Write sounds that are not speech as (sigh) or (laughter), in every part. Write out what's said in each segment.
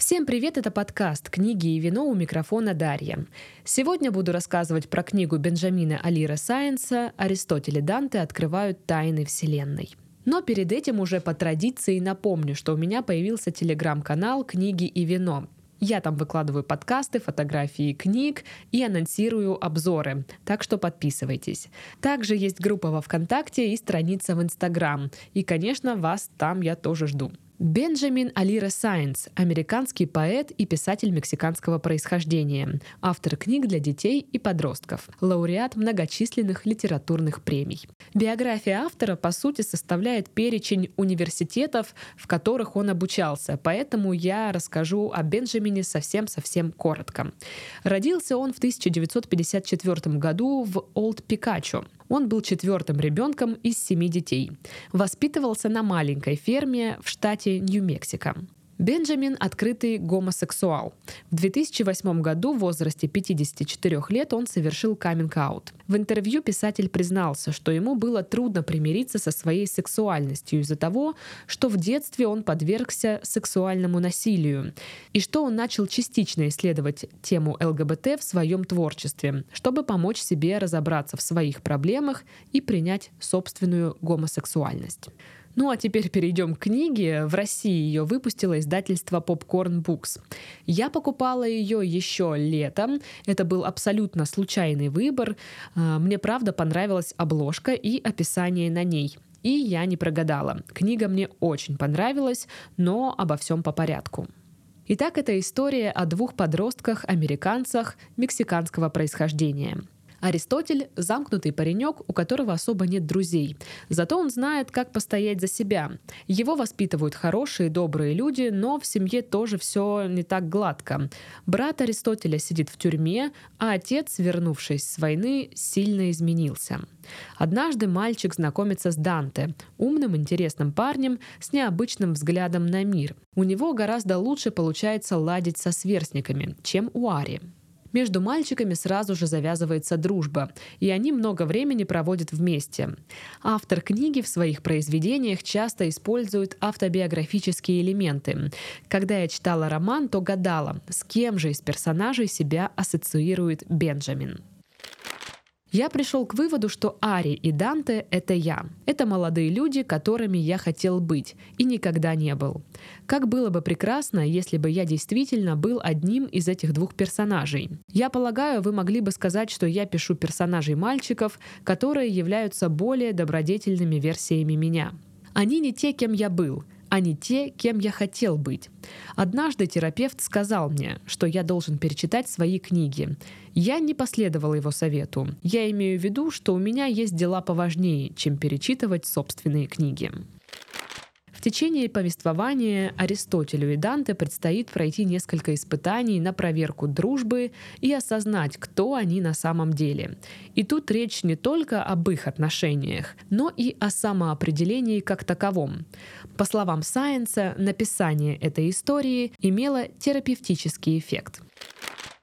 Всем привет, это подкаст «Книги и вино» у микрофона Дарья. Сегодня буду рассказывать про книгу Бенджамина Алира Сайенса «Аристотель и Данте открывают тайны Вселенной». Но перед этим уже по традиции напомню, что у меня появился телеграм-канал «Книги и вино». Я там выкладываю подкасты, фотографии книг и анонсирую обзоры, так что подписывайтесь. Также есть группа во ВКонтакте и страница в Инстаграм. И, конечно, вас там я тоже жду. Бенджамин Алира Сайнс – американский поэт и писатель мексиканского происхождения, автор книг для детей и подростков, лауреат многочисленных литературных премий. Биография автора, по сути, составляет перечень университетов, в которых он обучался, поэтому я расскажу о Бенджамине совсем-совсем коротко. Родился он в 1954 году в Олд Пикачо – он был четвертым ребенком из семи детей. Воспитывался на маленькой ферме в штате Нью-Мексико. Бенджамин – открытый гомосексуал. В 2008 году в возрасте 54 лет он совершил каминг-аут. В интервью писатель признался, что ему было трудно примириться со своей сексуальностью из-за того, что в детстве он подвергся сексуальному насилию, и что он начал частично исследовать тему ЛГБТ в своем творчестве, чтобы помочь себе разобраться в своих проблемах и принять собственную гомосексуальность. Ну а теперь перейдем к книге. В России ее выпустило издательство Popcorn Books. Я покупала ее еще летом. Это был абсолютно случайный выбор. А, мне правда понравилась обложка и описание на ней. И я не прогадала. Книга мне очень понравилась, но обо всем по порядку. Итак, это история о двух подростках-американцах мексиканского происхождения – Аристотель — замкнутый паренек, у которого особо нет друзей. Зато он знает, как постоять за себя. Его воспитывают хорошие, добрые люди, но в семье тоже все не так гладко. Брат Аристотеля сидит в тюрьме, а отец, вернувшись с войны, сильно изменился. Однажды мальчик знакомится с Данте, умным, интересным парнем с необычным взглядом на мир. У него гораздо лучше получается ладить со сверстниками, чем у Ари. Между мальчиками сразу же завязывается дружба, и они много времени проводят вместе. Автор книги в своих произведениях часто использует автобиографические элементы. Когда я читала роман, то гадала, с кем же из персонажей себя ассоциирует Бенджамин. Я пришел к выводу, что Ари и Данте — это я. Это молодые люди, которыми я хотел быть и никогда не был. Как было бы прекрасно, если бы я действительно был одним из этих двух персонажей. Я полагаю, вы могли бы сказать, что я пишу персонажей мальчиков, которые являются более добродетельными версиями меня. Они не те, кем я был — а не те, кем я хотел быть. Однажды терапевт сказал мне, что я должен перечитать свои книги. Я не последовал его совету. Я имею в виду, что у меня есть дела поважнее, чем перечитывать собственные книги. В течение повествования Аристотелю и Данте предстоит пройти несколько испытаний на проверку дружбы и осознать, кто они на самом деле. И тут речь не только об их отношениях, но и о самоопределении как таковом. По словам Сайенса, написание этой истории имело терапевтический эффект.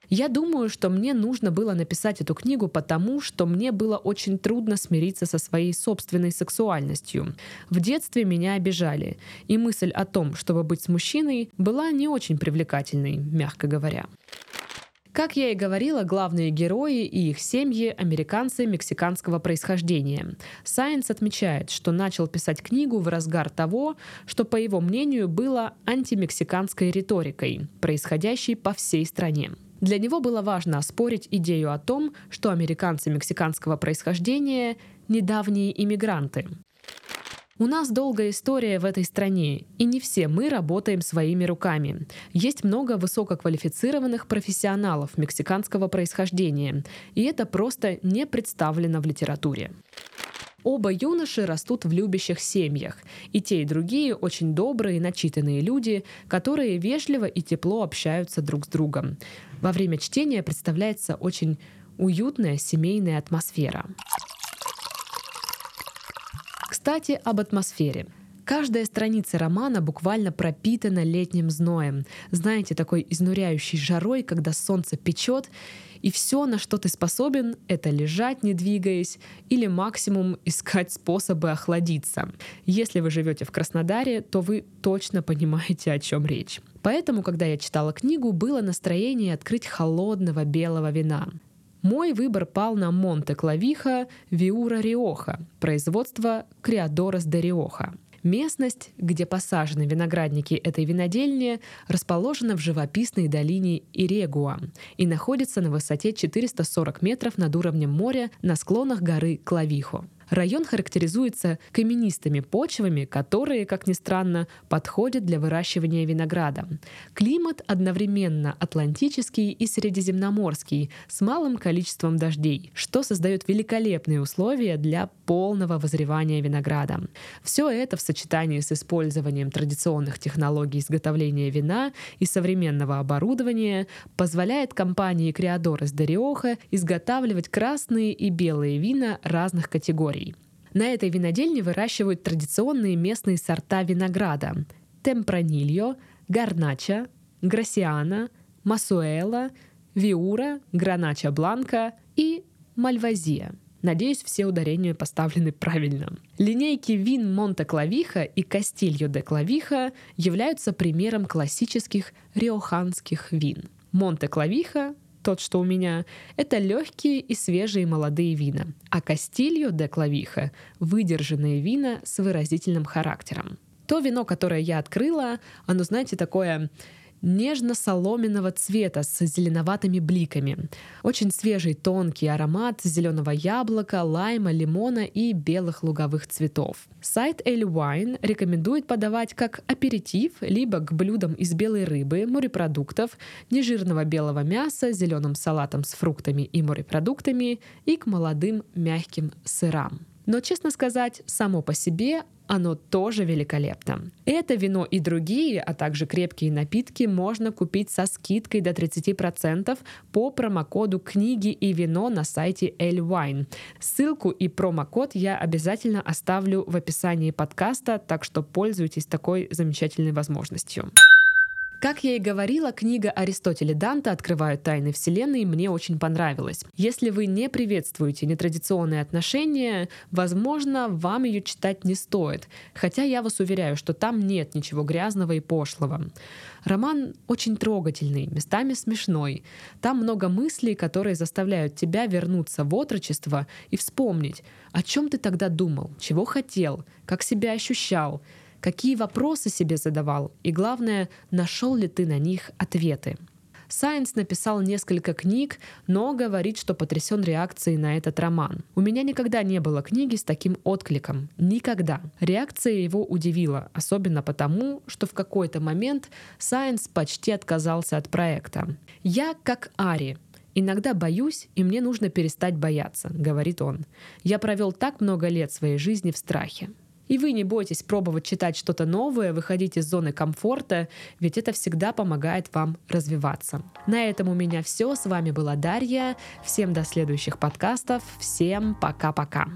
Я думаю, что мне нужно было написать эту книгу потому, что мне было очень трудно смириться со своей собственной сексуальностью. В детстве меня обижали, и мысль о том, чтобы быть с мужчиной, была не очень привлекательной, мягко говоря. Как я и говорила, главные герои и их семьи — американцы мексиканского происхождения. Сайенс отмечает, что начал писать книгу в разгар того, что, по его мнению, было антимексиканской риторикой, происходящей по всей стране. Для него было важно оспорить идею о том, что американцы мексиканского происхождения — недавние иммигранты. У нас долгая история в этой стране, и не все мы работаем своими руками. Есть много высококвалифицированных профессионалов мексиканского происхождения, и это просто не представлено в литературе. Оба юноши растут в любящих семьях, и те и другие очень добрые, начитанные люди, которые вежливо и тепло общаются друг с другом. Во время чтения представляется очень уютная семейная атмосфера. Кстати, об атмосфере. Каждая страница романа буквально пропитана летним зноем. Знаете, такой изнуряющей жарой, когда солнце печет, и все, на что ты способен, это лежать, не двигаясь, или максимум (laughs) искать способы охладиться. Если вы живете в Краснодаре, то вы точно понимаете, о чем речь. Поэтому, когда я читала книгу, было настроение открыть холодного белого вина. Мой выбор пал на Монте-Клавиха Виура Риоха, производство Криадорос де Риоха. Местность, где посажены виноградники этой винодельни, расположена в живописной долине Ирегуа и находится на высоте 440 метров над уровнем моря на склонах горы Клавихо. Район характеризуется каменистыми почвами, которые, как ни странно, подходят для выращивания винограда. Климат одновременно атлантический и средиземноморский, с малым количеством дождей, что создает великолепные условия для полного возревания винограда. Все это в сочетании с использованием традиционных технологий изготовления вина и современного оборудования позволяет компании Криадорес де Риоха изготавливать красные и белые вина разных категорий территорий. На этой винодельне выращивают традиционные местные сорта винограда – темпранильо, гарнача, грасиана, масуэла, виура, гранача бланка и мальвазия. Надеюсь, все ударения поставлены правильно. Линейки вин Монте-Клавиха и Кастильо де Клавиха являются примером классических риоханских вин. Монте-Клавиха тот, что у меня, это легкие и свежие молодые вина, а Кастильо де Клавиха — выдержанные вина с выразительным характером. То вино, которое я открыла, оно, знаете, такое нежно-соломенного цвета с зеленоватыми бликами. Очень свежий тонкий аромат зеленого яблока, лайма, лимона и белых луговых цветов. Сайт Ale Wine рекомендует подавать как аперитив, либо к блюдам из белой рыбы, морепродуктов, нежирного белого мяса, зеленым салатом с фруктами и морепродуктами и к молодым мягким сырам. Но, честно сказать, само по себе оно тоже великолепно. Это вино и другие, а также крепкие напитки можно купить со скидкой до 30% по промокоду книги и вино на сайте Wine. Ссылку и промокод я обязательно оставлю в описании подкаста, так что пользуйтесь такой замечательной возможностью. Как я и говорила, книга Аристотеля Данта «Открывают тайны Вселенной» мне очень понравилась. Если вы не приветствуете нетрадиционные отношения, возможно, вам ее читать не стоит, хотя я вас уверяю, что там нет ничего грязного и пошлого. Роман очень трогательный, местами смешной. Там много мыслей, которые заставляют тебя вернуться в отрочество и вспомнить, о чем ты тогда думал, чего хотел, как себя ощущал — какие вопросы себе задавал и, главное, нашел ли ты на них ответы. Сайенс написал несколько книг, но говорит, что потрясен реакцией на этот роман. У меня никогда не было книги с таким откликом. Никогда. Реакция его удивила, особенно потому, что в какой-то момент Сайенс почти отказался от проекта. «Я как Ари», «Иногда боюсь, и мне нужно перестать бояться», — говорит он. «Я провел так много лет своей жизни в страхе». И вы не бойтесь пробовать читать что-то новое, выходить из зоны комфорта, ведь это всегда помогает вам развиваться. На этом у меня все. С вами была Дарья. Всем до следующих подкастов. Всем пока-пока.